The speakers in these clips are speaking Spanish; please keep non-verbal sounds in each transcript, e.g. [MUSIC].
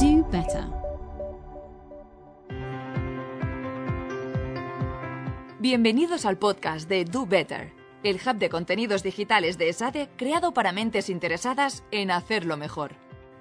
Do better. Bienvenidos al podcast de Do Better, el hub de contenidos digitales de ESADE creado para mentes interesadas en hacerlo mejor.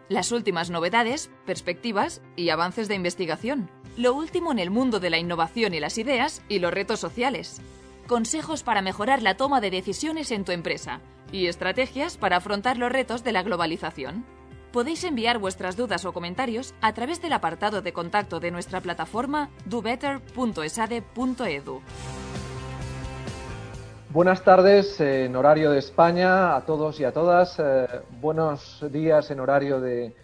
Las últimas novedades, perspectivas y avances de investigación. Lo último en el mundo de la innovación y las ideas y los retos sociales. Consejos para mejorar la toma de decisiones en tu empresa y estrategias para afrontar los retos de la globalización. Podéis enviar vuestras dudas o comentarios a través del apartado de contacto de nuestra plataforma dobetter.esade.edu. Buenas tardes en horario de España a todos y a todas. Eh, buenos días en horario de,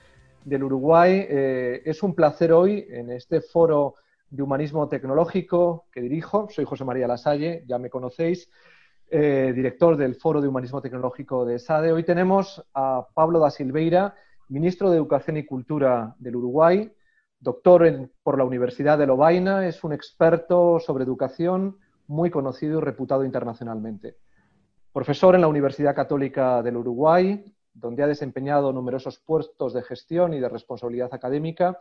del Uruguay. Eh, es un placer hoy en este foro de humanismo tecnológico que dirijo. Soy José María Lasalle, ya me conocéis, eh, director del Foro de Humanismo Tecnológico de SADE. Hoy tenemos a Pablo da Silveira, ministro de Educación y Cultura del Uruguay, doctor por la Universidad de Lovaina, es un experto sobre educación muy conocido y reputado internacionalmente. Profesor en la Universidad Católica del Uruguay, donde ha desempeñado numerosos puestos de gestión y de responsabilidad académica.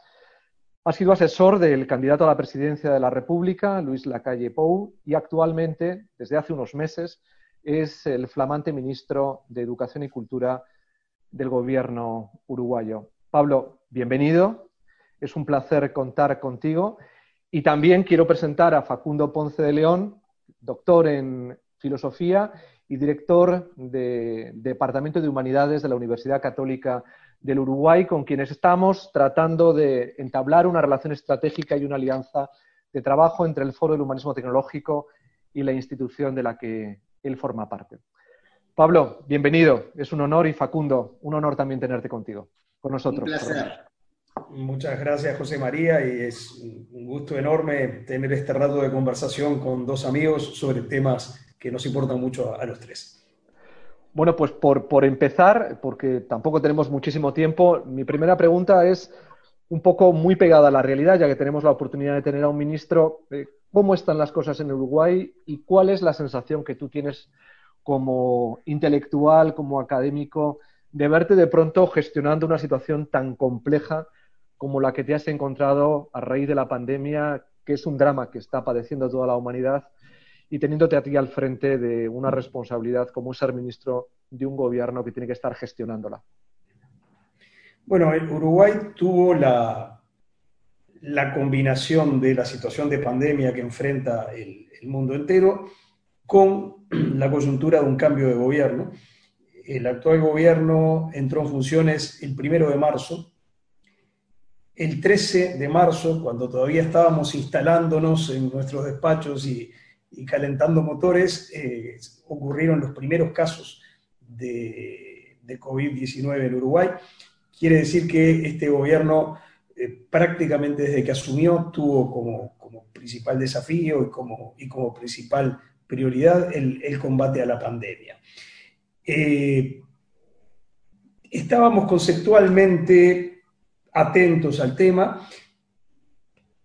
Ha sido asesor del candidato a la presidencia de la República, Luis Lacalle Pou, y actualmente, desde hace unos meses, es el flamante ministro de Educación y Cultura del gobierno uruguayo. Pablo, bienvenido. Es un placer contar contigo. Y también quiero presentar a Facundo Ponce de León, doctor en filosofía y director del Departamento de Humanidades de la Universidad Católica del Uruguay, con quienes estamos tratando de entablar una relación estratégica y una alianza de trabajo entre el Foro del Humanismo Tecnológico y la institución de la que él forma parte. Pablo, bienvenido. Es un honor y Facundo, un honor también tenerte contigo, con nosotros. Un placer. Muchas gracias, José María, y es un gusto enorme tener este rato de conversación con dos amigos sobre temas que nos importan mucho a, los tres. Bueno, pues por, por, empezar, porque tampoco tenemos muchísimo tiempo, mi primera pregunta es un poco muy pegada a la realidad, ya que tenemos la oportunidad de tener a un ministro. Eh, ¿Cómo están las cosas en Uruguay y cuál es la sensación que tú tienes como intelectual, como académico, de verte de pronto gestionando una situación tan compleja como la que te has encontrado a raíz de la pandemia, que es un drama que está padeciendo toda la humanidad, y teniéndote a ti al frente de una responsabilidad como ser ministro de un gobierno que tiene que estar gestionándola. Bueno, el Uruguay tuvo la, la combinación de la situación de pandemia que enfrenta el, el mundo entero con [CLEARS THROAT] la coyuntura de un cambio de gobierno. El actual gobierno entró en funciones el primero de marzo el 13 de marzo, cuando todavía estábamos instalándonos en nuestros despachos y, calentando motores, eh, ocurrieron los primeros casos de, COVID-19 en Uruguay. Quiere decir que este gobierno eh, prácticamente desde que asumió tuvo como, principal desafío y como, y como principal prioridad el, combate a la pandemia. Eh, estábamos conceptualmente atentos al tema,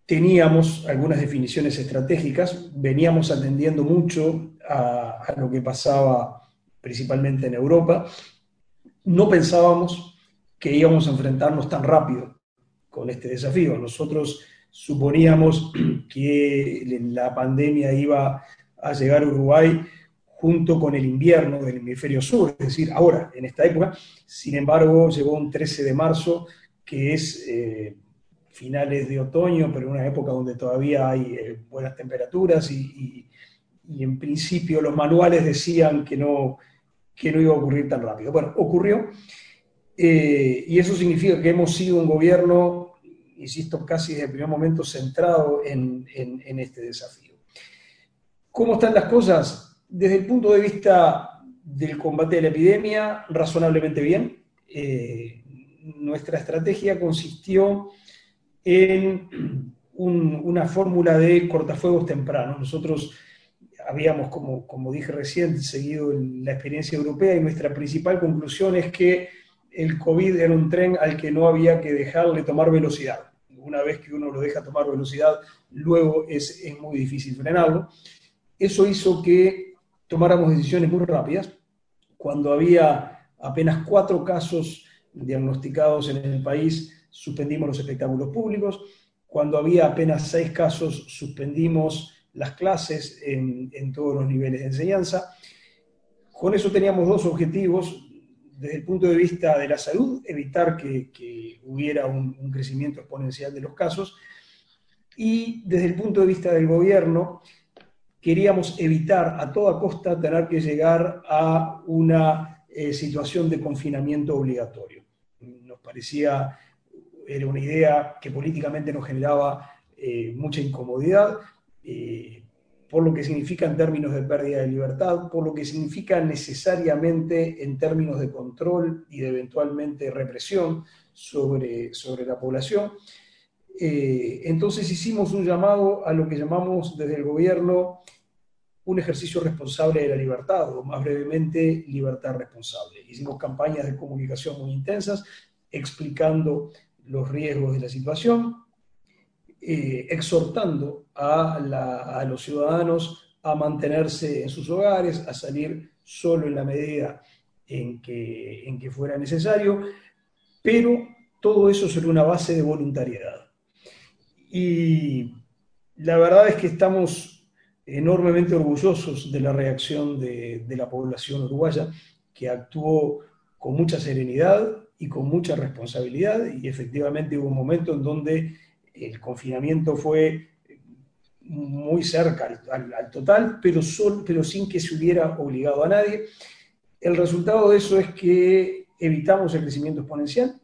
teníamos algunas definiciones estratégicas, veníamos atendiendo mucho a, lo que pasaba principalmente en Europa, no pensábamos que íbamos a enfrentarnos tan rápido con este desafío. Nosotros suponíamos [CLEARS THROAT] que la pandemia iba a llegar a Uruguay junto con el invierno del hemisferio sur, es decir, ahora, en esta época. Sin embargo, llegó un 13 de marzo que es eh, finales de otoño, pero una época donde todavía hay eh, buenas temperaturas y, en principio los manuales decían que no, que no iba a ocurrir tan rápido. Bueno, ocurrió eh, y eso significa que hemos sido un gobierno, insisto, casi desde el primer momento centrado en, en este desafío. ¿Cómo están las cosas? Desde el punto de vista del combate de la epidemia, razonablemente bien. Eh, nuestra estrategia consistió en una fórmula de cortafuegos tempranos. Nosotros habíamos, como, como dije recién, seguido la experiencia europea y nuestra principal conclusión es que el COVID era un tren al que no había que dejarle tomar velocidad. Una vez que uno lo deja tomar velocidad, luego es muy difícil frenarlo. Eso hizo que tomáramos decisiones muy rápidas. Cuando había apenas cuatro casos diagnosticados en el país suspendimos los espectáculos públicos. Cuando había apenas seis casos, suspendimos las clases en, todos los niveles de enseñanza. Con eso teníamos dos objetivos. Desde el punto de vista de la salud, evitar que, hubiera un, crecimiento exponencial de los casos. Y desde el punto de vista del gobierno, queríamos evitar a toda costa tener que llegar a una eh, situación de confinamiento obligatorio. Nos parecía, era una idea que políticamente nos generaba eh, mucha incomodidad, eh, por lo que significa en términos de pérdida de libertad, por lo que significa necesariamente en términos de control y de eventualmente represión sobre, sobre la población. Entonces hicimos un llamado a lo que llamamos desde el gobierno un ejercicio responsable de la libertad, o más brevemente, libertad responsable. Hicimos campañas de comunicación muy intensas, explicando los riesgos de la situación, eh, exhortando a, los ciudadanos a mantenerse en sus hogares, a salir solo en la medida en que, en que fuera necesario, pero todo eso sobre una base de voluntariedad. Y la verdad es que estamos enormemente orgullosos de la reacción de, la población uruguaya, que actuó con mucha serenidad y con mucha responsabilidad, y efectivamente hubo un momento en donde el confinamiento fue muy cerca al, total, pero, pero sin que se hubiera obligado a nadie. El resultado de eso es que evitamos el crecimiento exponencial.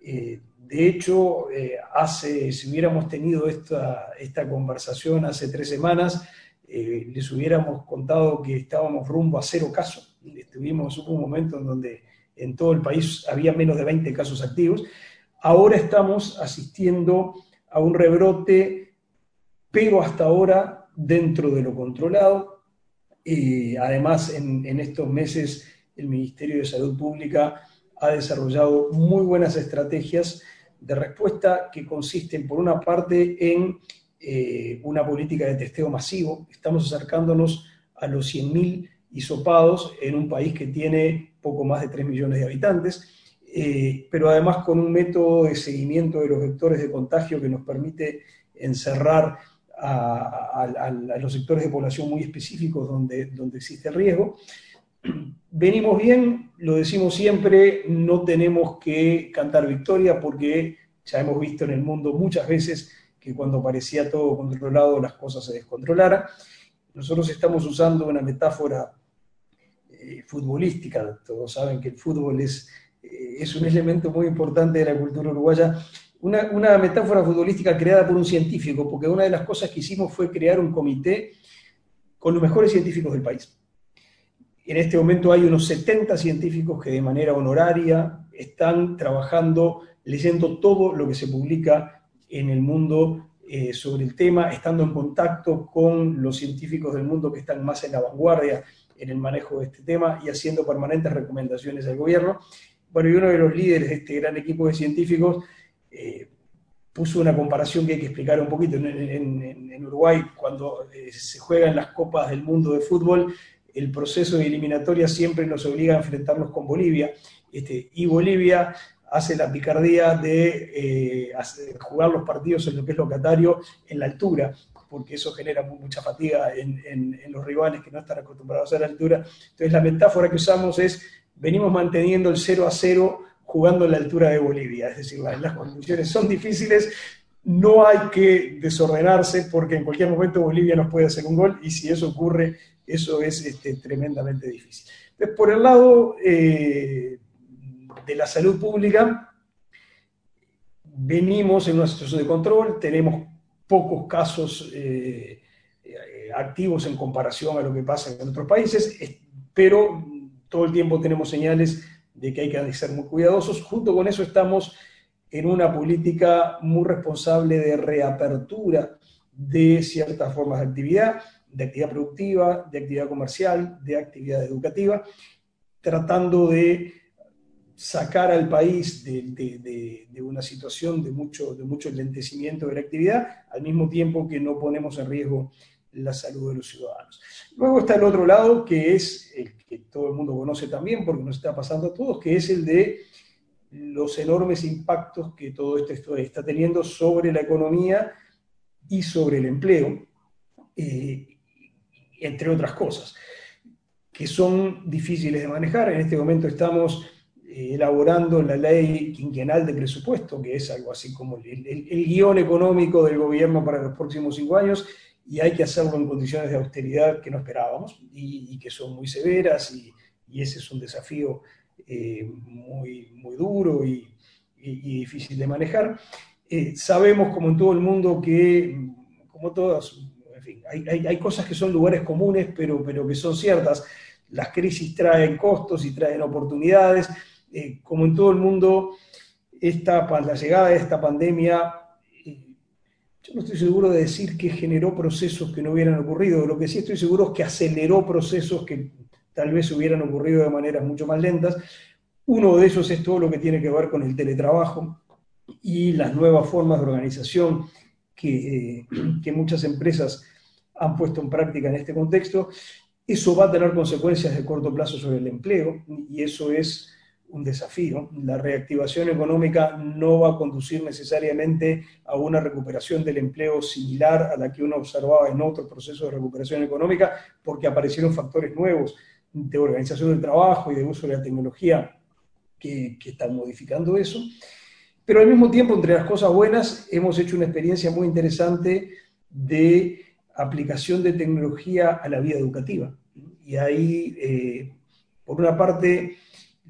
Eh, de hecho, eh, hace, si hubiéramos tenido esta, esta conversación hace tres semanas, eh, les hubiéramos contado que estábamos rumbo a cero casos. Estuvimos, hubo un momento en donde en todo el país había menos de 20 casos activos. Ahora estamos asistiendo a un rebrote, pero hasta ahora dentro de lo controlado. además, en estos meses, el Ministerio de Salud Pública ha desarrollado muy buenas estrategias de respuesta que consisten, por una parte, en eh, una política de testeo masivo. Estamos acercándonos a los 100.000 hisopados en un país que tiene poco más de 3 millones de habitantes, eh, pero además con un método de seguimiento de los vectores de contagio que nos permite encerrar a, los sectores de población muy específicos donde, donde existe riesgo. Venimos bien, lo decimos siempre, no tenemos que cantar victoria porque ya hemos visto en el mundo muchas veces que cuando parecía todo controlado las cosas se descontrolaran. Nosotros estamos usando una metáfora eh, futbolística, todos saben que el fútbol es, eh, es un elemento muy importante de la cultura uruguaya, una, una, metáfora futbolística creada por un científico, porque una de las cosas que hicimos fue crear un comité con los mejores científicos del país. En este momento hay unos 70 científicos que de manera honoraria están trabajando, leyendo todo lo que se publica en el mundo eh, sobre el tema, estando en contacto con los científicos del mundo que están más en la vanguardia en el manejo de este tema y haciendo permanentes recomendaciones al gobierno. Bueno, y uno de los líderes de este gran equipo de científicos eh, puso una comparación que hay que explicar un poquito. En, Uruguay, cuando eh, se juegan las copas del mundo de fútbol, el proceso de eliminatoria siempre nos obliga a enfrentarnos con Bolivia. Este, y Bolivia hace la picardía de eh, jugar los partidos en lo que es locatario en la altura, porque eso genera mucha fatiga en, los rivales que no están acostumbrados a la altura. Entonces la metáfora que usamos es, venimos manteniendo el 0 a 0 jugando en la altura de Bolivia, es decir, las condiciones son difíciles, no hay que desordenarse porque en cualquier momento Bolivia nos puede hacer un gol y si eso ocurre, eso es este, tremendamente difícil. Por el lado eh, de la salud pública, venimos en una situación de control, tenemos pocos casos eh, activos en comparación a lo que pasa en otros países, pero todo el tiempo tenemos señales de que hay que ser muy cuidadosos. Junto con eso estamos en una política muy responsable de reapertura de ciertas formas de actividad, de actividad productiva, de actividad comercial, de actividad educativa, tratando de sacar al país de, una situación de mucho, de mucho lentecimiento de la actividad, al mismo tiempo que no ponemos en riesgo la salud de los ciudadanos. Luego está el otro lado, que es el que todo el mundo conoce también, porque nos está pasando a todos, que es el de los enormes impactos que todo esto está teniendo sobre la economía y sobre el empleo, eh, entre otras cosas, que son difíciles de manejar. En este momento estamos eh, elaborando la ley quinquenal de presupuesto, que es algo así como el, guion económico del gobierno para los próximos cinco años, y hay que hacerlo en condiciones de austeridad que no esperábamos y, que son muy severas, y, ese es un desafío eh, muy, muy duro y, difícil de manejar. Eh, sabemos, como en todo el mundo, que, como todas, en fin, hay, cosas que son lugares comunes, pero, pero que son ciertas. Las crisis traen costos y traen oportunidades. Eh, como en todo el mundo, esta, la llegada de esta pandemia, yo no estoy seguro de decir que generó procesos que no hubieran ocurrido. Lo que sí estoy seguro es que aceleró procesos que tal vez hubieran ocurrido de maneras mucho más lentas. Uno de esos es todo lo que tiene que ver con el teletrabajo y las nuevas formas de organización que, que muchas empresas han puesto en práctica en este contexto. Eso va a tener consecuencias de corto plazo sobre el empleo y eso es un desafío. La reactivación económica no va a conducir necesariamente a una recuperación del empleo similar a la que uno observaba en otros procesos de recuperación económica, porque aparecieron factores nuevos de organización del trabajo y de uso de la tecnología que, están modificando eso. Pero al mismo tiempo, entre las cosas buenas, hemos hecho una experiencia muy interesante de aplicación de tecnología a la vida educativa. Y ahí, eh, por una parte,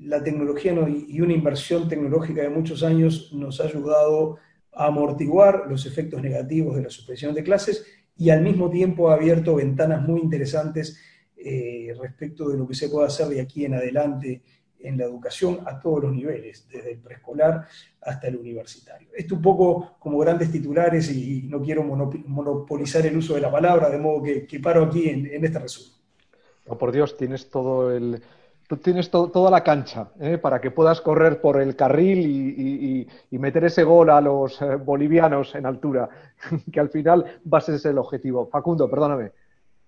la tecnología y una inversión tecnológica de muchos años nos ha ayudado a amortiguar los efectos negativos de la suspensión de clases y al mismo tiempo ha abierto ventanas muy interesantes eh, respecto de lo que se puede hacer de aquí en adelante en la educación a todos los niveles, desde el preescolar hasta el universitario. Esto un poco como grandes titulares y no quiero monopolizar el uso de la palabra, de modo que, paro aquí en, este resumen. Oh, por Dios, tienes todo el, tienes toda la cancha ¿eh? para que puedas correr por el carril y, meter ese gol a los eh, bolivianos en altura, [LAUGHS] que al final va a ser el objetivo. Facundo, perdóname.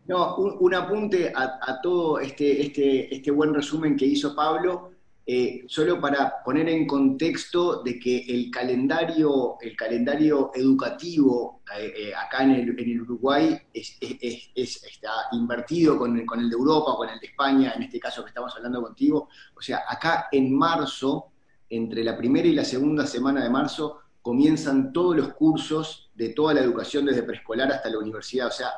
No, un, apunte a, todo este, este, este, buen resumen que hizo Pablo, eh, solo para poner en contexto de que el calendario, el calendario educativo eh, eh, acá en el, Uruguay está invertido con, con, el de Europa con el de España, en este caso que estamos hablando contigo. O sea, acá en marzo, entre la primera y la segunda semana de marzo, comienzan todos los cursos de toda la educación desde preescolar hasta la universidad. O sea,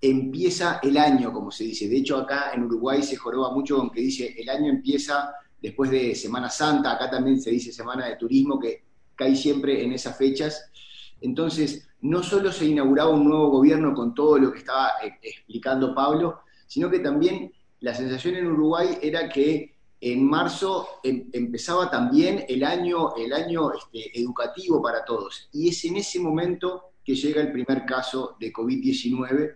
empieza el año, como se dice. De hecho, acá en Uruguay se joroba mucho con que dice el año empieza después de Semana Santa, acá también se dice Semana de Turismo, que cae siempre en esas fechas. Entonces, no solo se inauguraba un nuevo gobierno con todo lo que estaba eh, explicando Pablo, sino que también la sensación en Uruguay era que en marzo em, empezaba también el año, el año este, educativo para todos. Y es en ese momento que llega el primer caso de COVID-19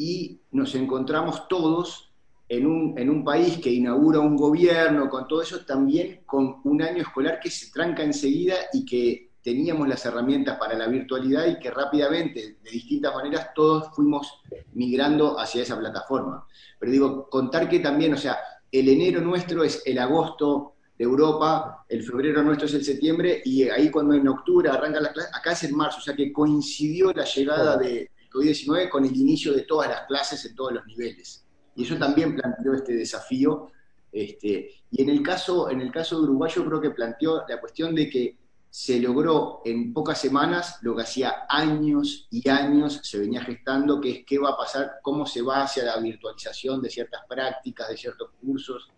y nos encontramos todos en un, en un, país que inaugura un gobierno, con todo eso, también con un año escolar que se tranca enseguida y que teníamos las herramientas para la virtualidad y que rápidamente, de distintas maneras, todos fuimos migrando hacia esa plataforma. Pero digo, contar que también, o sea, el enero nuestro es el agosto de Europa, el febrero nuestro es el septiembre, y ahí cuando en octubre arranca la clase, acá es en marzo, o sea que coincidió la llegada de, COVID-19 con el inicio de todas las clases en todos los niveles. Y eso también planteó este desafío. Este, y en el, caso, en el caso de Uruguay yo creo que planteó la cuestión de que se logró en pocas semanas lo que hacía años y años se venía gestando, que es qué va a pasar, cómo se va hacia la virtualización de ciertas prácticas, de ciertos cursos.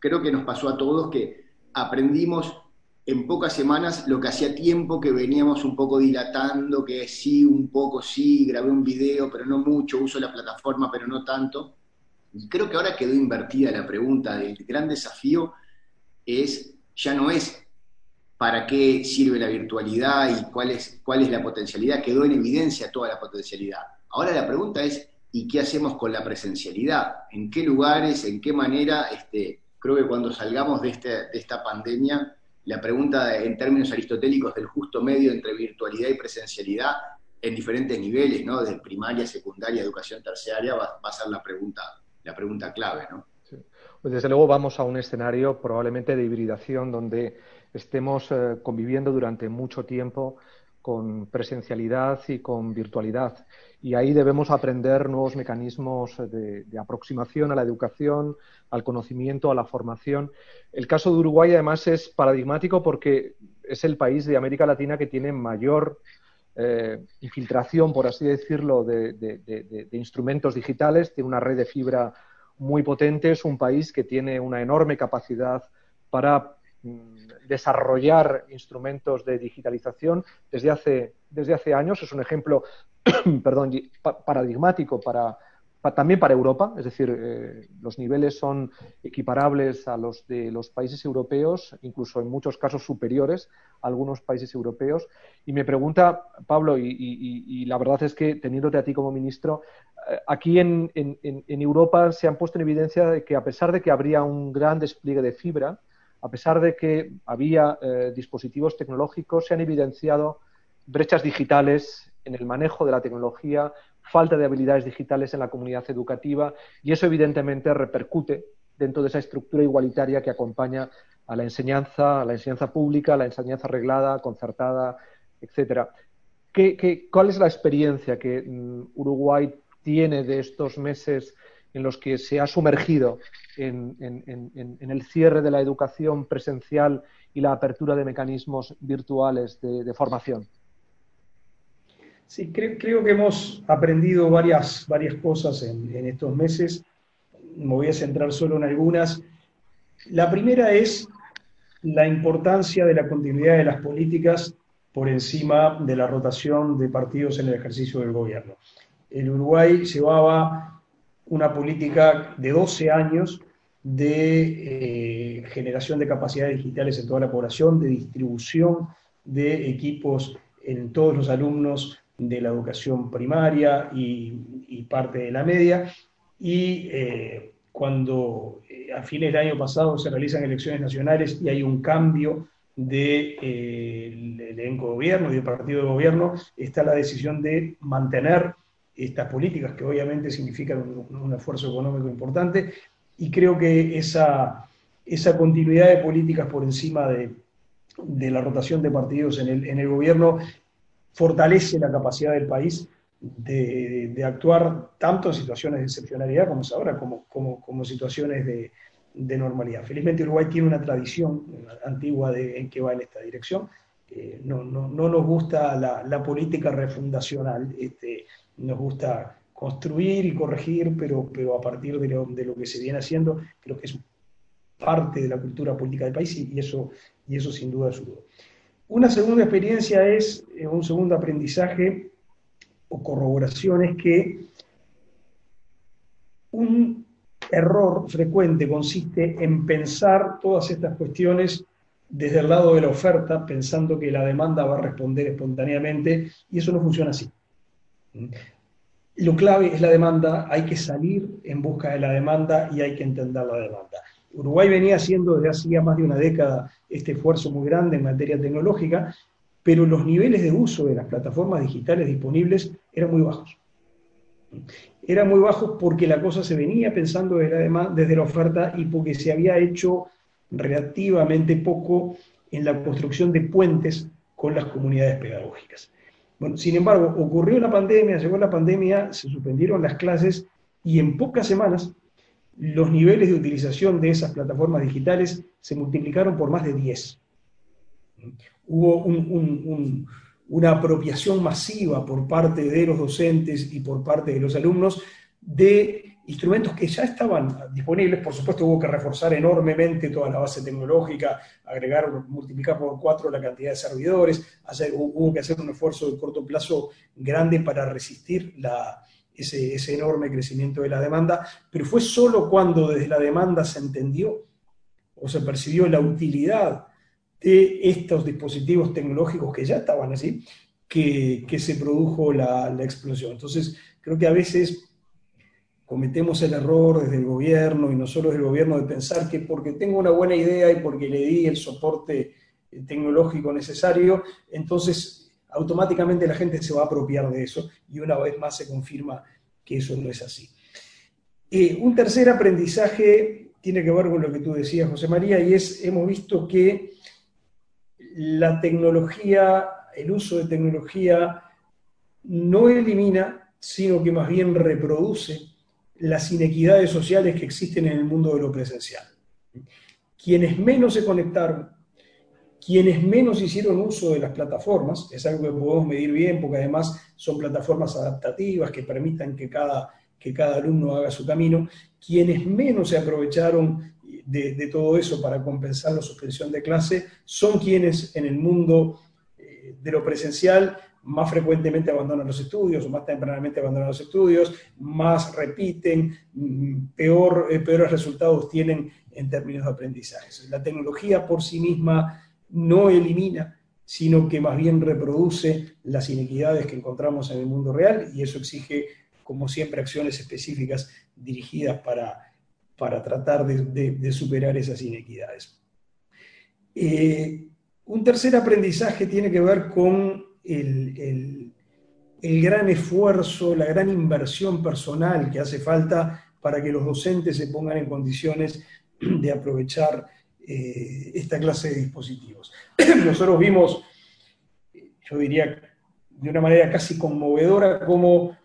Creo que nos pasó a todos que aprendimos en pocas semanas lo que hacía tiempo que veníamos un poco dilatando, que sí, un poco sí, grabé un video, pero no mucho, uso la plataforma, pero no tanto. Y creo que ahora quedó invertida la pregunta del gran desafío es, ya no es para qué sirve la virtualidad y cuál es, cuál es la potencialidad, quedó en evidencia toda la potencialidad. Ahora la pregunta es, ¿y qué hacemos con la presencialidad? ¿En qué lugares, en qué manera? Este, creo que cuando salgamos de, este, de esta pandemia, la pregunta en términos aristotélicos del justo medio entre virtualidad y presencialidad en diferentes niveles, ¿no? De primaria, secundaria, educación terciaria, va, a ser la pregunta, la pregunta clave, ¿no? Pues desde luego vamos a un escenario probablemente de hibridación donde estemos eh, conviviendo durante mucho tiempo con presencialidad y con virtualidad. Y ahí debemos aprender nuevos mecanismos de, aproximación a la educación, al conocimiento, a la formación. El caso de Uruguay, además, es paradigmático porque es el país de América Latina que tiene mayor eh, infiltración, por así decirlo, de, instrumentos digitales, tiene una red de fibra muy potente, es un país que tiene una enorme capacidad para mm, desarrollar instrumentos de digitalización desde hace, desde hace años. Es un ejemplo [COUGHS] perdón, paradigmático para, también para Europa, es decir, eh, los niveles son equiparables a los de los países europeos, incluso en muchos casos superiores a algunos países europeos. Y me pregunta, Pablo, y, la verdad es que teniéndote a ti como ministro, eh, aquí en, Europa se han puesto en evidencia de que a pesar de que habría un gran despliegue de fibra, a pesar de que había eh, dispositivos tecnológicos, se han evidenciado brechas digitales en el manejo de la tecnología, falta de habilidades digitales en la comunidad educativa y eso evidentemente repercute dentro de esa estructura igualitaria que acompaña a la enseñanza, a la enseñanza pública, a la enseñanza reglada, concertada, etcétera. cuál es la experiencia que mm, Uruguay tiene de estos meses en los que se ha sumergido en, el cierre de la educación presencial y la apertura de mecanismos virtuales de formación? Sí, creo, que hemos aprendido varias, varias cosas en, estos meses. Me voy a centrar solo en algunas. La primera es la importancia de la continuidad de las políticas por encima de la rotación de partidos en el ejercicio del gobierno. El Uruguay llevaba una política de 12 años de eh, generación de capacidades digitales en toda la población, de distribución de equipos en todos los alumnos de la educación primaria y, parte de la media. Y eh, cuando eh, a fines del año pasado se realizan elecciones nacionales y hay un cambio del de, elenco de gobierno y del partido de gobierno, está la decisión de mantener estas políticas, que obviamente significan un, esfuerzo económico importante, y creo que esa, esa continuidad de políticas por encima de, de la rotación de partidos en el, en el gobierno fortalece la capacidad del país de, actuar tanto en situaciones de excepcionalidad como es ahora, como, como, situaciones de, normalidad. Felizmente Uruguay tiene una tradición antigua en que va en esta dirección. Eh, no, nos gusta la, política refundacional, este, nos gusta construir y corregir, pero, pero a partir de lo, que se viene haciendo, creo que es parte de la cultura política del país y, eso, y eso sin duda ayudó. Una segunda experiencia es, eh, un segundo aprendizaje o corroboración es que un error frecuente consiste en pensar todas estas cuestiones desde el lado de la oferta, pensando que la demanda va a responder espontáneamente, y eso no funciona así. Lo clave es la demanda, hay que salir en busca de la demanda y hay que entender la demanda. Uruguay venía haciendo desde hace ya más de una década este esfuerzo muy grande en materia tecnológica, pero los niveles de uso de las plataformas digitales disponibles eran muy bajos. Eran muy bajos porque la cosa se venía pensando la, desde la oferta y porque se había hecho relativamente poco en la construcción de puentes con las comunidades pedagógicas. Bueno, sin embargo, ocurrió la pandemia, llegó la pandemia, se suspendieron las clases y en pocas semanas los niveles de utilización de esas plataformas digitales se multiplicaron por más de 10. Hubo una apropiación masiva por parte de los docentes y por parte de los alumnos de instrumentos que ya estaban disponibles. Por supuesto, hubo que reforzar enormemente toda la base tecnológica, agregar, multiplicar por cuatro la cantidad de servidores, hubo que hacer un esfuerzo de corto plazo grande para resistir ese, enorme crecimiento de la demanda, pero fue solo cuando desde la demanda se entendió o se percibió la utilidad de estos dispositivos tecnológicos que ya estaban así, que, se produjo la, la, explosión. Entonces, creo que a veces cometemos el error desde el gobierno, y no solo desde el gobierno, de pensar que porque tengo una buena idea y porque le di el soporte tecnológico necesario, entonces automáticamente la gente se va a apropiar de eso y una vez más se confirma que eso no es así. Eh, un tercer aprendizaje tiene que ver con lo que tú decías, José María, y es, hemos visto que la tecnología, el uso de tecnología no elimina, sino que más bien reproduce las inequidades sociales que existen en el mundo de lo presencial. Quienes menos se conectaron, quienes menos hicieron uso de las plataformas, es algo que podemos medir bien porque además son plataformas adaptativas que permitan que cada, que cada alumno haga su camino, quienes menos se aprovecharon de, todo eso para compensar la suspensión de clase son quienes en el mundo eh, de lo presencial más frecuentemente abandonan los estudios o más tempranamente abandonan los estudios, más repiten, mm, peor, eh, peores resultados tienen en términos de aprendizaje. La tecnología por sí misma no elimina, sino que más bien reproduce las inequidades que encontramos en el mundo real y eso exige, como siempre, acciones específicas dirigidas para, para tratar de, superar esas inequidades. Eh, un tercer aprendizaje tiene que ver con el, gran esfuerzo, la gran inversión personal que hace falta para que los docentes se pongan en condiciones de aprovechar eh, esta clase de dispositivos. [CLEARS THROAT] Nosotros vimos, yo diría de una manera casi conmovedora, como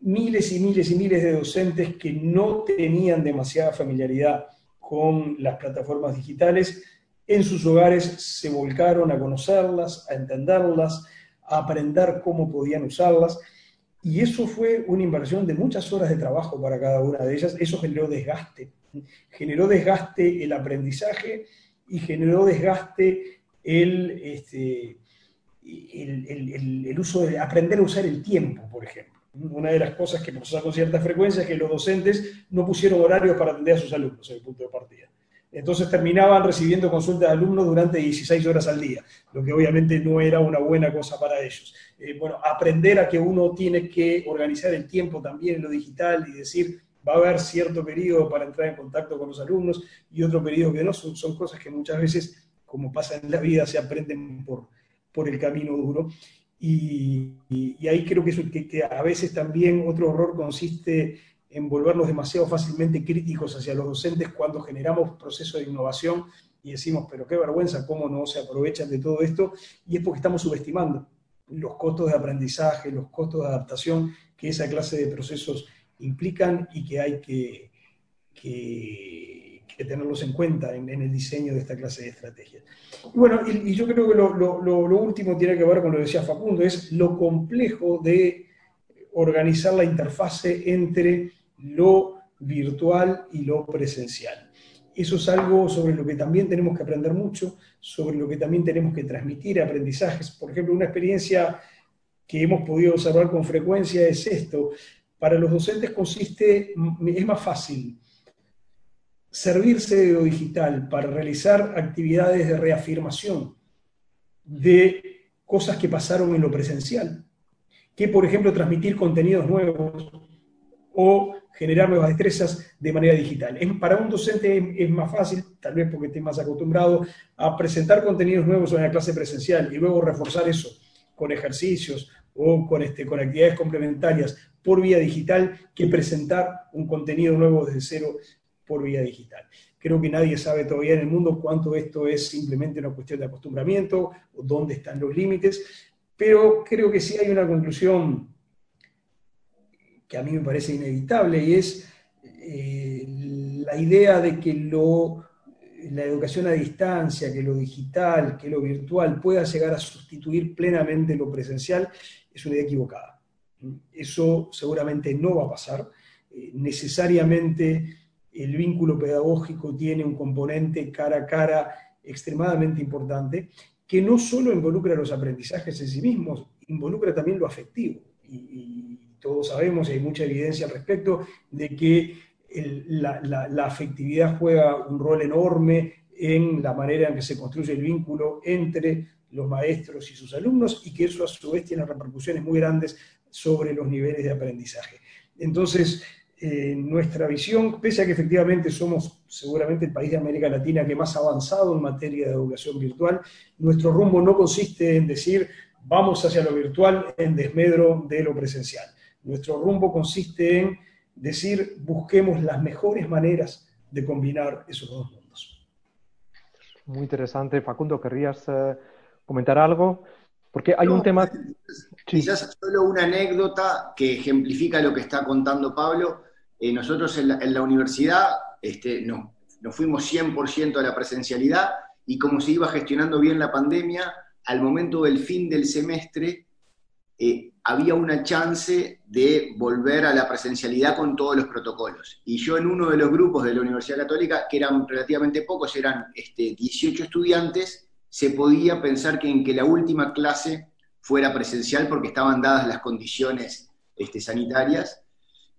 miles y miles y miles de docentes que no tenían demasiada familiaridad con las plataformas digitales, en sus hogares se volcaron a conocerlas, a entenderlas, a aprender cómo podían usarlas. Y eso fue una inversión de muchas horas de trabajo para cada una de ellas. Eso generó desgaste. Generó desgaste el aprendizaje y generó desgaste el, este, el, uso de aprender a usar el tiempo, por ejemplo. Una de las cosas que pasa con cierta frecuencia es que los docentes no pusieron horarios para atender a sus alumnos en el punto de partida. Entonces terminaban recibiendo consultas de alumnos durante 16 horas al día, lo que obviamente no era una buena cosa para ellos. Eh, bueno, aprender a que uno tiene que organizar el tiempo también en lo digital y decir, va a haber cierto periodo para entrar en contacto con los alumnos y otro periodo que no, son, cosas que muchas veces, como pasa en la vida, se aprenden por, por el camino duro. Y, ahí creo que, que, que a veces también otro error consiste en volvernos demasiado fácilmente críticos hacia los docentes cuando generamos procesos de innovación y decimos, pero qué vergüenza, cómo no se aprovechan de todo esto, y es porque estamos subestimando los costos de aprendizaje, los costos de adaptación que esa clase de procesos implican y que hay que, tenerlos en cuenta en, el diseño de esta clase de estrategias. Y bueno, y, yo creo que lo, lo, último tiene que ver con lo que decía Facundo, es lo complejo de organizar la interfase entre lo virtual y lo presencial. Eso es algo sobre lo que también tenemos que aprender mucho, sobre lo que también tenemos que transmitir aprendizajes. Por ejemplo, una experiencia que hemos podido observar con frecuencia es esto. Para los docentes consiste, es más fácil servirse de lo digital para realizar actividades de reafirmación de cosas que pasaron en lo presencial, que por ejemplo transmitir contenidos nuevos o generar nuevas destrezas de manera digital. para un docente es, más fácil, tal vez porque esté más acostumbrado a presentar contenidos nuevos en la clase presencial y luego reforzar eso con ejercicios o con, este, con actividades complementarias por vía digital que presentar un contenido nuevo desde cero por vía digital. Creo que nadie sabe todavía en el mundo cuánto esto es simplemente una cuestión de acostumbramiento o dónde están los límites, pero creo que sí hay una conclusión que a mí me parece inevitable, y es eh, la idea de que lo, la educación a distancia, que lo digital, que lo virtual pueda llegar a sustituir plenamente lo presencial, es una idea equivocada. Eso seguramente no va a pasar. Eh, necesariamente el vínculo pedagógico tiene un componente cara a cara extremadamente importante, que no solo involucra los aprendizajes en sí mismos, involucra también lo afectivo. y todos sabemos y hay mucha evidencia al respecto de que la, afectividad juega un rol enorme en la manera en que se construye el vínculo entre los maestros y sus alumnos y que eso a su vez tiene repercusiones muy grandes sobre los niveles de aprendizaje. Entonces, eh, nuestra visión, pese a que efectivamente somos seguramente el país de América Latina que más ha avanzado en materia de educación virtual, nuestro rumbo no consiste en decir vamos hacia lo virtual en desmedro de lo presencial. Nuestro rumbo consiste en decir, busquemos las mejores maneras de combinar esos dos mundos. Muy interesante. Facundo, ¿querrías eh, comentar algo? Porque hay un tema... Quizás solo una anécdota que ejemplifica lo que está contando Pablo. Eh, nosotros en la, universidad este, no, nos fuimos 100% a la presencialidad y como se iba gestionando bien la pandemia, al momento del fin del semestre eh, había una chance de volver a la presencialidad con todos los protocolos. Y yo en uno de los grupos de la Universidad Católica, que eran relativamente pocos, eran este, 18 estudiantes, se podía pensar que en que la última clase fuera presencial porque estaban dadas las condiciones este, sanitarias.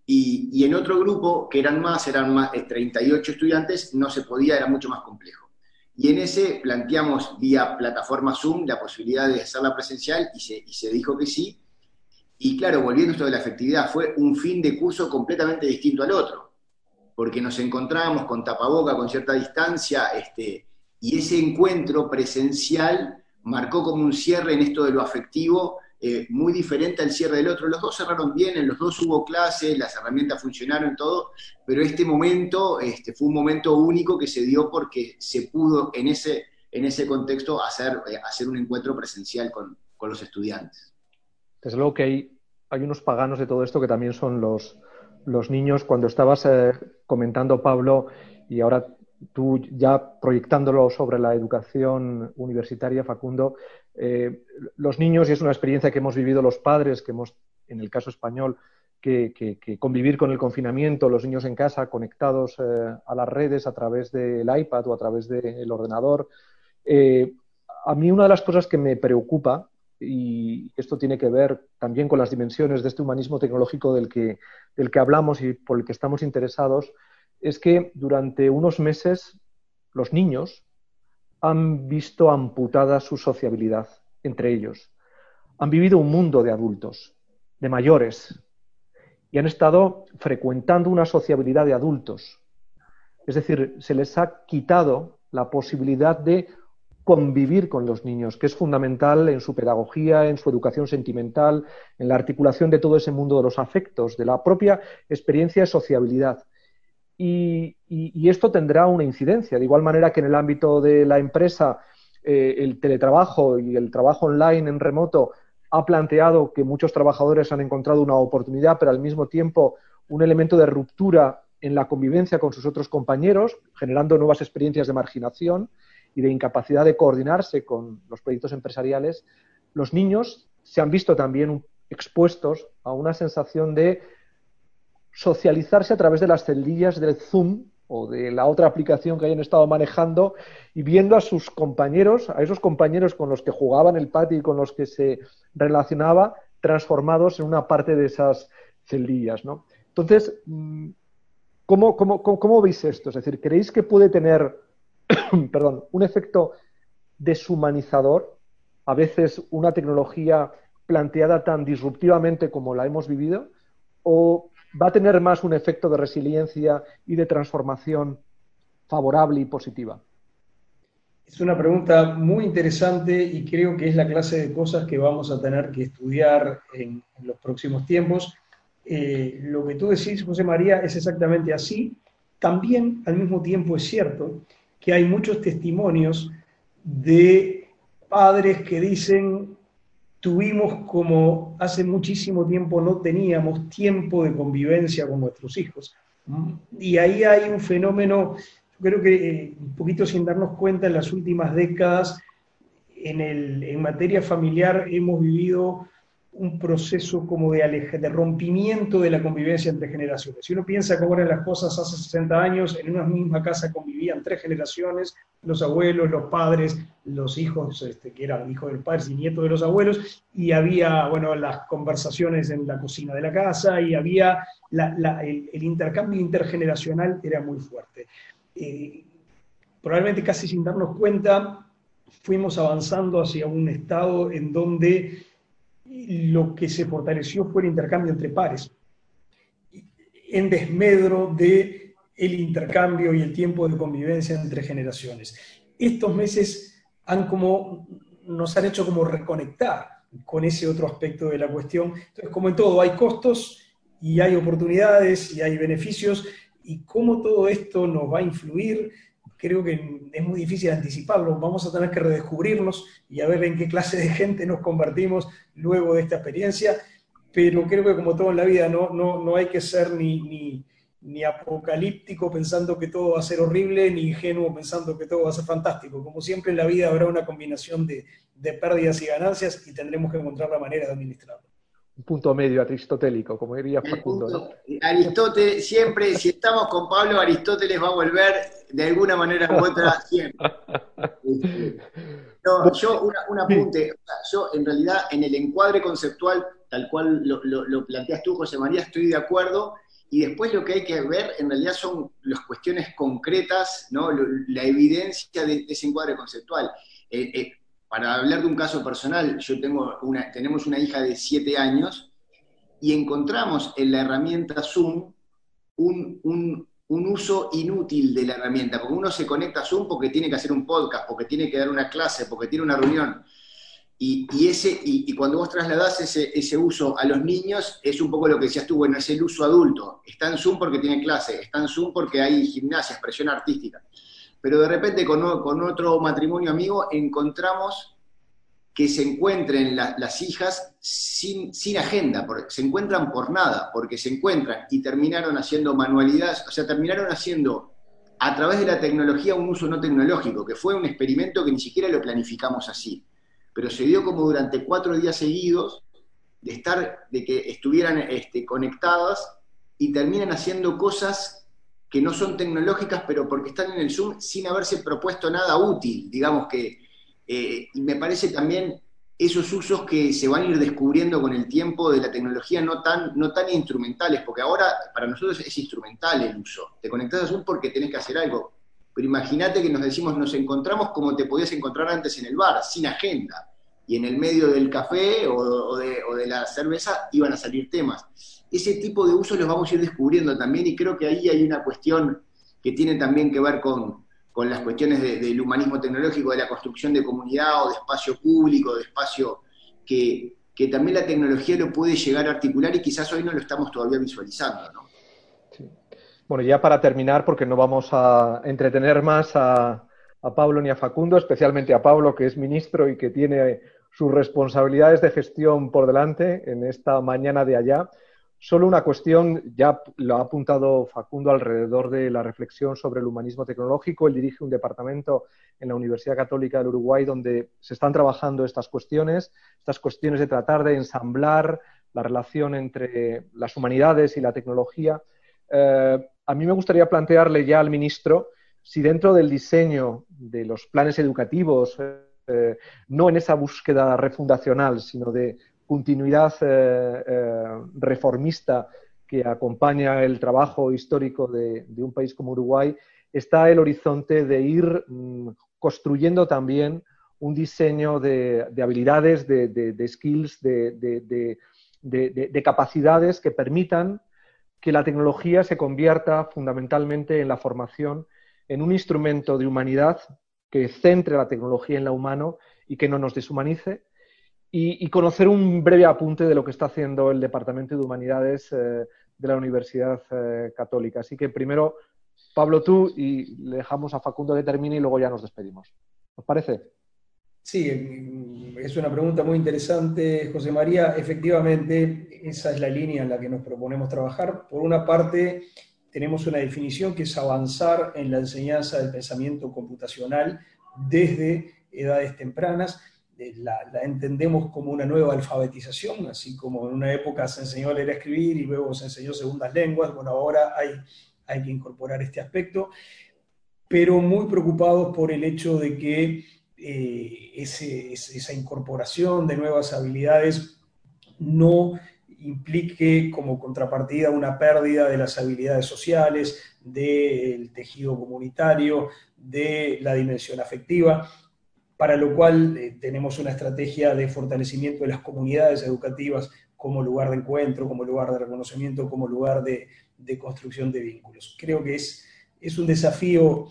Y, en otro grupo, que eran más, eran más, 38 eh, estudiantes, no se podía, era mucho más complejo. Y en ese planteamos vía plataforma Zoom la posibilidad de hacerla presencial y se, y se dijo que sí. Y claro, volviendo a esto de la efectividad, fue un fin de curso completamente distinto al otro, porque nos encontrábamos con tapaboca, con cierta distancia, este, y ese encuentro presencial marcó como un cierre en esto de lo afectivo eh, muy diferente al cierre del otro. Los dos cerraron bien, en los dos hubo clases, las herramientas funcionaron, todo, pero este momento este, fue un momento único que se dio porque se pudo en ese, en ese contexto hacer, eh, hacer un encuentro presencial con, los estudiantes. Desde luego que hay, hay unos paganos de todo esto que también son los, los niños. Cuando estabas eh, comentando, Pablo, y ahora tú ya proyectándolo sobre la educación universitaria, Facundo, eh, los niños, y es una experiencia que hemos vivido los padres, que hemos, en el caso español, que, convivir con el confinamiento, los niños en casa conectados eh, a las redes a través del iPad o a través del ordenador. A mí una de las cosas que me preocupa, y esto tiene que ver también con las dimensiones de este humanismo tecnológico del que, del que hablamos y por el que estamos interesados, es que durante unos meses los niños han visto amputada su sociabilidad entre ellos. Han vivido un mundo de adultos, de mayores, y han estado frecuentando una sociabilidad de adultos. Es decir, se les ha quitado la posibilidad de convivir con los niños, que es fundamental en su pedagogía, en su educación sentimental, en la articulación de todo ese mundo de los afectos, de la propia experiencia de sociabilidad. Y, esto tendrá una incidencia. De igual manera que en el ámbito de la empresa, eh, el teletrabajo y el trabajo online en remoto ha planteado que muchos trabajadores han encontrado una oportunidad, pero al mismo tiempo un elemento de ruptura en la convivencia con sus otros compañeros, generando nuevas experiencias de marginación y de incapacidad de coordinarse con los proyectos empresariales, los niños se han visto también expuestos a una sensación de socializarse a través de las celdillas del Zoom o de la otra aplicación que hayan estado manejando y viendo a sus compañeros, a esos compañeros con los que jugaban el patio y con los que se relacionaba, transformados en una parte de esas celdillas. Entonces, mm, ¿cómo, cómo, cómo, veis esto? Es decir, ¿creéis que puede tener [COUGHS] perdón, un efecto deshumanizador? A veces una tecnología planteada tan disruptivamente como la hemos vivido, o va a tener más un efecto de resiliencia y de transformación favorable y positiva? Es una pregunta muy interesante y creo que es la clase de cosas que vamos a tener que estudiar en, los próximos tiempos. Eh, lo que tú decís, José María, es exactamente así. También al mismo tiempo es cierto que hay muchos testimonios de padres que dicen, tuvimos como hace muchísimo tiempo no teníamos tiempo de convivencia con nuestros hijos. Y ahí hay un fenómeno, yo creo que eh, un poquito sin darnos cuenta, en las últimas décadas, en, el, en materia familiar hemos vivido un proceso como de, de rompimiento de la convivencia entre generaciones. Si uno piensa cómo eran las cosas hace 60 años, en una misma casa convivían tres generaciones, los abuelos, los padres, los hijos, este, que eran hijos de los padres y nietos de los abuelos, y había, bueno, las conversaciones en la cocina de la casa, y había el, intercambio intergeneracional era muy fuerte. Eh, probablemente casi sin darnos cuenta, fuimos avanzando hacia un estado en donde lo que se fortaleció fue el intercambio entre pares, en desmedro de el intercambio y el tiempo de convivencia entre generaciones. Estos meses han como, nos han hecho como reconectar con ese otro aspecto de la cuestión. Entonces, como en todo, hay costos y hay oportunidades y hay beneficios, y cómo todo esto nos va a influir, creo que es muy difícil anticiparlo. Vamos a tener que redescubrirnos y a ver en qué clase de gente nos convertimos luego de esta experiencia. Pero creo que como todo en la vida, no, no, no hay que ser ni, ni, ni apocalíptico pensando que todo va a ser horrible, ni ingenuo pensando que todo va a ser fantástico. Como siempre en la vida habrá una combinación de, de pérdidas y ganancias y tendremos que encontrar la manera de administrarlo un punto medio aristotélico, como diría Facundo. Aristóteles, siempre, si estamos con Pablo, Aristóteles va a volver de alguna manera u otra siempre. yo, un apunte, yo en realidad en el encuadre conceptual, tal cual lo, planteas tú, José María, estoy de acuerdo, y después lo que hay que ver en realidad son las cuestiones concretas, ¿no? la evidencia de, ese encuadre conceptual. Eh, eh, para hablar de un caso personal, yo tengo una, tenemos una hija de 7 años y encontramos en la herramienta Zoom un, uso inútil de la herramienta, porque uno se conecta a Zoom porque tiene que hacer un podcast, porque tiene que dar una clase, porque tiene una reunión. Y, ese, y, cuando vos trasladás ese, ese, uso a los niños, es un poco lo que decías tú, bueno, es el uso adulto. Está en Zoom porque tiene clase, está en Zoom porque hay gimnasia, expresión artística pero de repente con, otro matrimonio amigo encontramos que se encuentren las hijas sin, agenda, se encuentran por nada, porque se encuentran y terminaron haciendo manualidades, o sea, terminaron haciendo a través de la tecnología un uso no tecnológico, que fue un experimento que ni siquiera lo planificamos así, pero se dio como durante cuatro días seguidos de estar, de que estuvieran este, conectadas y terminan haciendo cosas que no son tecnológicas, pero porque están en el Zoom sin haberse propuesto nada útil, digamos que, eh, y me parece también esos usos que se van a ir descubriendo con el tiempo de la tecnología no tan, no tan instrumentales, porque ahora para nosotros es instrumental el uso. Te conectas a Zoom porque tenés que hacer algo. Pero imagínate que nos decimos, nos encontramos como te podías encontrar antes en el bar, sin agenda. Y en el medio del café o de, o de la cerveza iban a salir temas ese tipo de usos los vamos a ir descubriendo también y creo que ahí hay una cuestión que tiene también que ver con, las cuestiones del humanismo tecnológico, de la construcción de comunidad o de espacio público, de espacio que, también la tecnología lo puede llegar a articular y quizás hoy no lo estamos todavía visualizando. ¿no? Bueno, ya para terminar, porque no vamos a entretener más a, a Pablo ni a Facundo, especialmente a Pablo, que es ministro y que tiene sus responsabilidades de gestión por delante en esta mañana de allá. Solo una cuestión, ya lo ha apuntado Facundo alrededor de la reflexión sobre el humanismo tecnológico. Él dirige un departamento en la Universidad Católica del Uruguay donde se están trabajando estas cuestiones, estas cuestiones de tratar de ensamblar la relación entre las humanidades y la tecnología. Eh, a mí me gustaría plantearle ya al ministro si dentro del diseño de los planes educativos, eh, no en esa búsqueda refundacional, sino de continuidad eh, eh, reformista que acompaña el trabajo histórico de, un país como Uruguay, está el horizonte de ir mm, construyendo también un diseño de, habilidades, de, skills, de, capacidades que permitan que la tecnología se convierta fundamentalmente en la formación en un instrumento de humanidad que centre la tecnología en la humano y que no nos deshumanice, y, conocer un breve apunte de lo que está haciendo el Departamento de Humanidades eh, de la Universidad eh, Católica. Así que primero, Pablo, tú y le dejamos a Facundo que termine y luego ya nos despedimos. ¿Os parece? Sí, es una pregunta muy interesante, José María. Efectivamente, esa es la línea en la que nos proponemos trabajar. Por una parte, tenemos una definición que es avanzar en la enseñanza del pensamiento computacional desde edades tempranas eh, la, entendemos como una nueva alfabetización, así como en una época se enseñó a leer y escribir y luego se enseñó segundas lenguas, bueno, ahora hay, hay que incorporar este aspecto, pero muy preocupados por el hecho de que eh, esa incorporación de nuevas habilidades no implique como contrapartida una pérdida de las habilidades sociales, del tejido comunitario, de la dimensión afectiva para lo cual eh, tenemos una estrategia de fortalecimiento de las comunidades educativas como lugar de encuentro, como lugar de reconocimiento, como lugar de, construcción de vínculos. Creo que es, es un desafío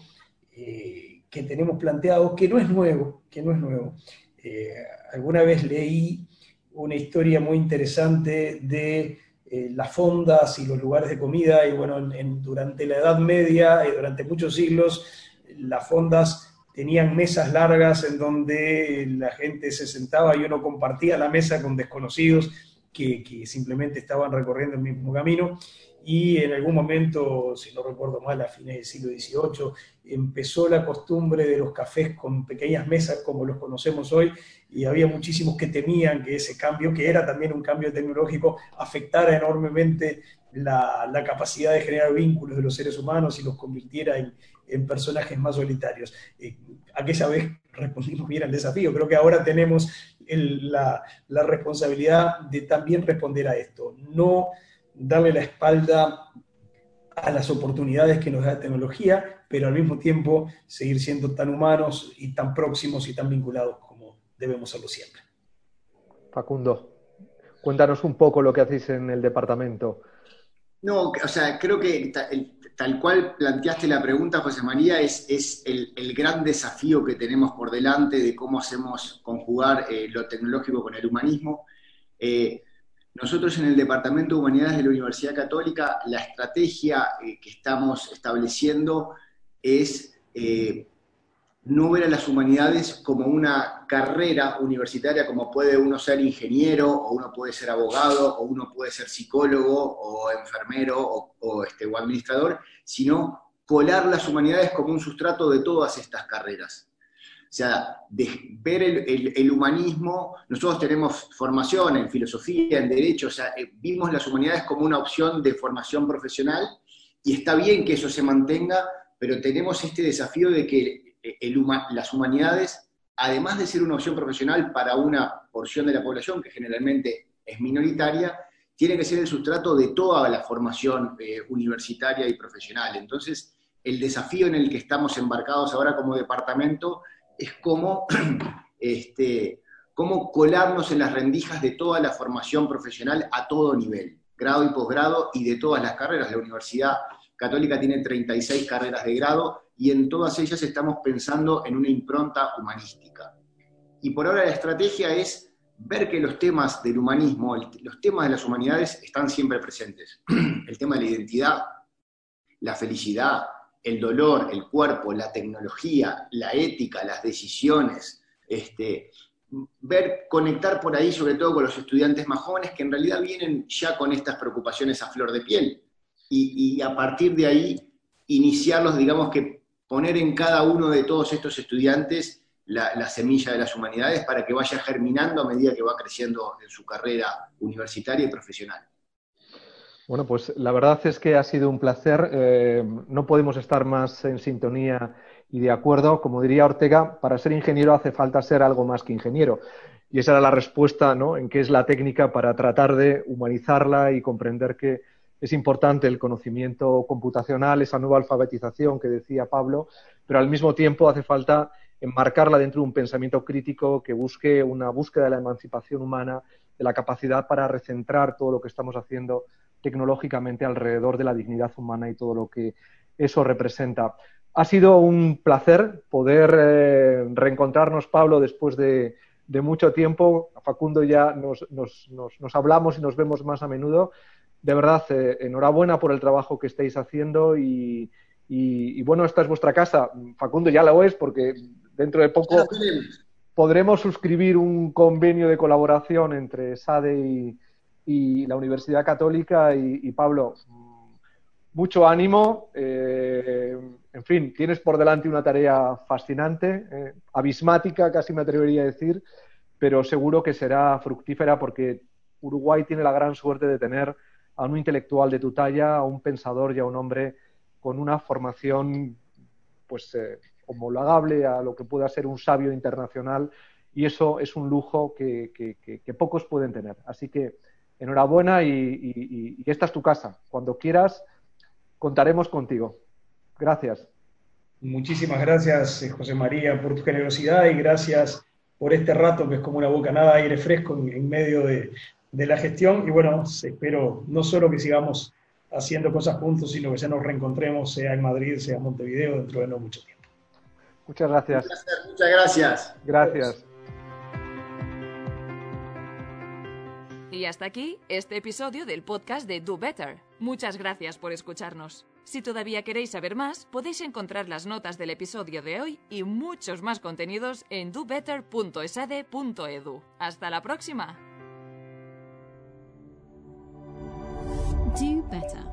eh, que tenemos planteado, que no es nuevo, que no es nuevo. Eh, alguna vez leí una historia muy interesante de las fondas y los lugares de comida, y bueno, durante la Edad Media y durante muchos siglos, las fondas tenían mesas largas en donde la gente se sentaba y uno compartía la mesa con desconocidos que, que simplemente estaban recorriendo el mismo camino y en algún momento, si no recuerdo mal, a fines del siglo XVIII, empezó la costumbre de los cafés con pequeñas mesas como los conocemos hoy, y había muchísimos que temían que ese cambio, que era también un cambio tecnológico, afectara enormemente la, capacidad de generar vínculos de los seres humanos y los convirtiera en, en personajes más solitarios. Eh, aquella vez respondimos bien al desafío, creo que ahora tenemos la, la responsabilidad de también responder a esto. No darle la espalda a las oportunidades que nos da la tecnología, pero al mismo tiempo seguir siendo tan humanos y tan próximos y tan vinculados como debemos serlo siempre. Facundo, cuéntanos un poco lo que hacéis en el departamento. No, o sea, creo que tal cual planteaste la pregunta, José María, es, es el, gran desafío que tenemos por delante de cómo hacemos conjugar eh, lo tecnológico con el humanismo. Eh, nosotros en el Departamento de Humanidades de la Universidad Católica, la estrategia eh, que estamos estableciendo es eh, no ver a las humanidades como una carrera universitaria, como puede uno ser ingeniero, o uno puede ser abogado, o uno puede ser psicólogo, o enfermero, o, este, o administrador, sino colar las humanidades como un sustrato de todas estas carreras. Sea, de ver el, humanismo, nosotros tenemos formación en filosofía, en derecho, o sea, eh, vimos las humanidades como una opción de formación profesional y está bien que eso se mantenga, pero tenemos este desafío de que eh, las humanidades, además de ser una opción profesional para una porción de la población que generalmente es minoritaria, tiene que ser el sustrato de toda la formación eh, universitaria y profesional. Entonces, el desafío en el que estamos embarcados ahora como departamento es cómo, [CLEARS THROAT] este, cómo colarnos en las rendijas de toda la formación profesional a todo nivel, grado y posgrado y de todas las carreras. La Universidad Católica tiene 36 carreras de grado y en todas ellas estamos pensando en una impronta humanística. Y por ahora la estrategia es ver que los temas del humanismo, los temas de las humanidades están siempre presentes. [CLEARS THROAT] El tema de la identidad, la felicidad, el dolor, el cuerpo, la tecnología, la ética, las decisiones, este, ver, conectar por ahí sobre todo con los estudiantes más jóvenes que en realidad vienen ya con estas preocupaciones a flor de piel y, a partir de ahí iniciarlos, digamos que poner en cada uno de todos estos estudiantes la, la, semilla de las humanidades para que vaya germinando a medida que va creciendo en su carrera universitaria y profesional. Bueno, pues la verdad es que ha sido un placer. Eh, no podemos estar más en sintonía y de acuerdo. Como diría Ortega, para ser ingeniero hace falta ser algo más que ingeniero. Y esa era la respuesta, ¿no? En qué es la técnica para tratar de humanizarla y comprender que es importante el conocimiento computacional, esa nueva alfabetización que decía Pablo, pero al mismo tiempo hace falta enmarcarla dentro de un pensamiento crítico que busque una búsqueda de la emancipación humana, de la capacidad para recentrar todo lo que estamos haciendo tecnológicamente alrededor de la dignidad humana y todo lo que eso representa. Ha sido un placer poder eh, reencontrarnos, Pablo, después de, mucho tiempo. Facundo ya nos, hablamos y nos vemos más a menudo. De verdad, eh, enhorabuena por el trabajo que estáis haciendo y, bueno, esta es vuestra casa. Facundo ya lo es porque dentro de poco podremos suscribir un convenio de colaboración entre SADE y, y la Universidad Católica. Y, Pablo, mucho ánimo. Eh, en fin, tienes por delante una tarea fascinante, eh, abismática, casi me atrevería a decir, pero seguro que será fructífera porque Uruguay tiene la gran suerte de tener a un intelectual de tu talla, a un pensador y a un hombre con una formación pues eh, homologable a lo que pueda ser un sabio internacional y eso es un lujo que, que pocos pueden tener. Así que enhorabuena y, esta es tu casa. Cuando quieras, contaremos contigo. Gracias. Muchísimas gracias, eh, José María, por tu generosidad y gracias por este rato que es como una bocanada de aire fresco en, medio de, la gestión. Y bueno, espero no solo que sigamos haciendo cosas juntos, sino que ya nos reencontremos, sea en Madrid, sea en Montevideo, dentro de no mucho tiempo. Muchas gracias. Muchas gracias. Gracias. Y hasta aquí este episodio del podcast de Do Better. Muchas gracias por escucharnos. Si todavía queréis saber más, podéis encontrar las notas del episodio de hoy y muchos más contenidos en dobetter.esade.edu. ¡Hasta la próxima! Do better.